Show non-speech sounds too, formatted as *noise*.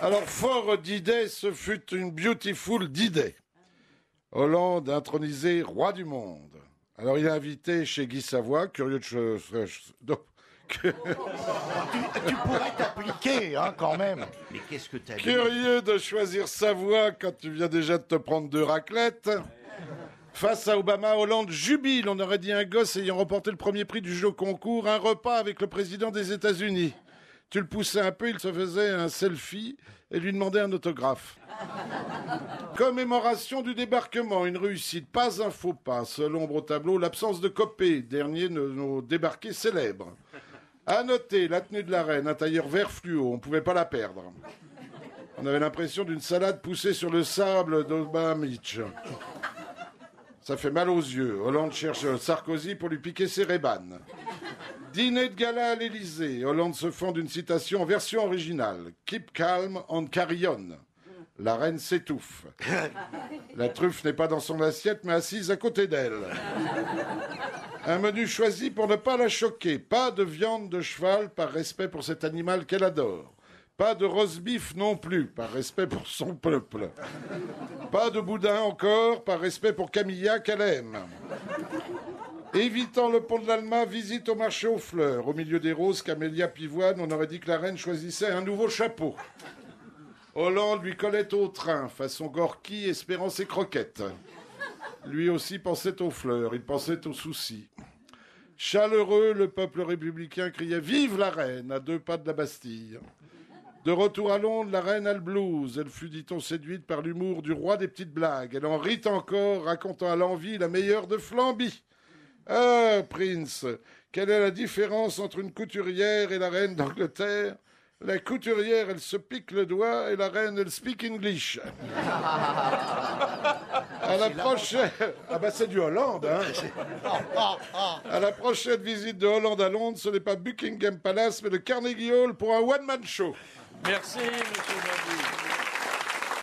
Alors, fort d'idées, ce fut une beautiful d'idées. Hollande intronisé roi du monde. Alors, il a invité chez Guy Savoie, curieux de... *laughs* que- Tu pourrais t'appliquer, hein, quand même. Mais qu'est-ce que t'as dit Curieux de choisir Savoie quand tu viens déjà de te prendre deux raclettes. Face à Obama, Hollande jubile. On aurait dit un gosse ayant remporté le premier prix du jeu concours, un repas avec le président des États-Unis. Tu le poussais un peu, il se faisait un selfie et lui demandait un autographe. Commémoration du débarquement, une réussite, pas un faux pas. Seul ombre au tableau, l'absence de Copé, dernier de nos débarqués célèbres. À noter, la tenue de la reine, un tailleur vert fluo, on pouvait pas la perdre. On avait l'impression d'une salade poussée sur le sable d'Obama Beach. Ça fait mal aux yeux. Hollande cherche Sarkozy pour lui piquer ses rébanes. Dîner de gala à l'Élysée. Hollande se fend d'une citation en version originale. Keep calm and carry on. La reine s'étouffe. La truffe n'est pas dans son assiette, mais assise à côté d'elle. Un menu choisi pour ne pas la choquer. Pas de viande de cheval par respect pour cet animal qu'elle adore. Pas de roast beef non plus, par respect pour son peuple. Pas de boudin encore, par respect pour Camilla qu'elle aime. Évitant le pont de l'Alma, visite au marché aux fleurs. Au milieu des roses, Camélia Pivoine, on aurait dit que la reine choisissait un nouveau chapeau. Hollande lui collait au train, façon Gorky, espérant ses croquettes. Lui aussi pensait aux fleurs, il pensait aux soucis. Chaleureux, le peuple républicain criait Vive la reine à deux pas de la Bastille. De retour à Londres, la reine a le blues. Elle fut, dit-on, séduite par l'humour du roi des petites blagues. Elle en rit encore, racontant à l'envie la meilleure de Flamby. Ah, Prince, quelle est la différence entre une couturière et la reine d'Angleterre? La couturière, elle se pique le doigt et la reine, elle speak English. À la prochaine. Ah bah c'est du Hollande, hein. À la prochaine visite de Hollande à Londres, ce n'est pas Buckingham Palace, mais le Carnegie Hall pour un one-man show. Merci, monsieur Mabille.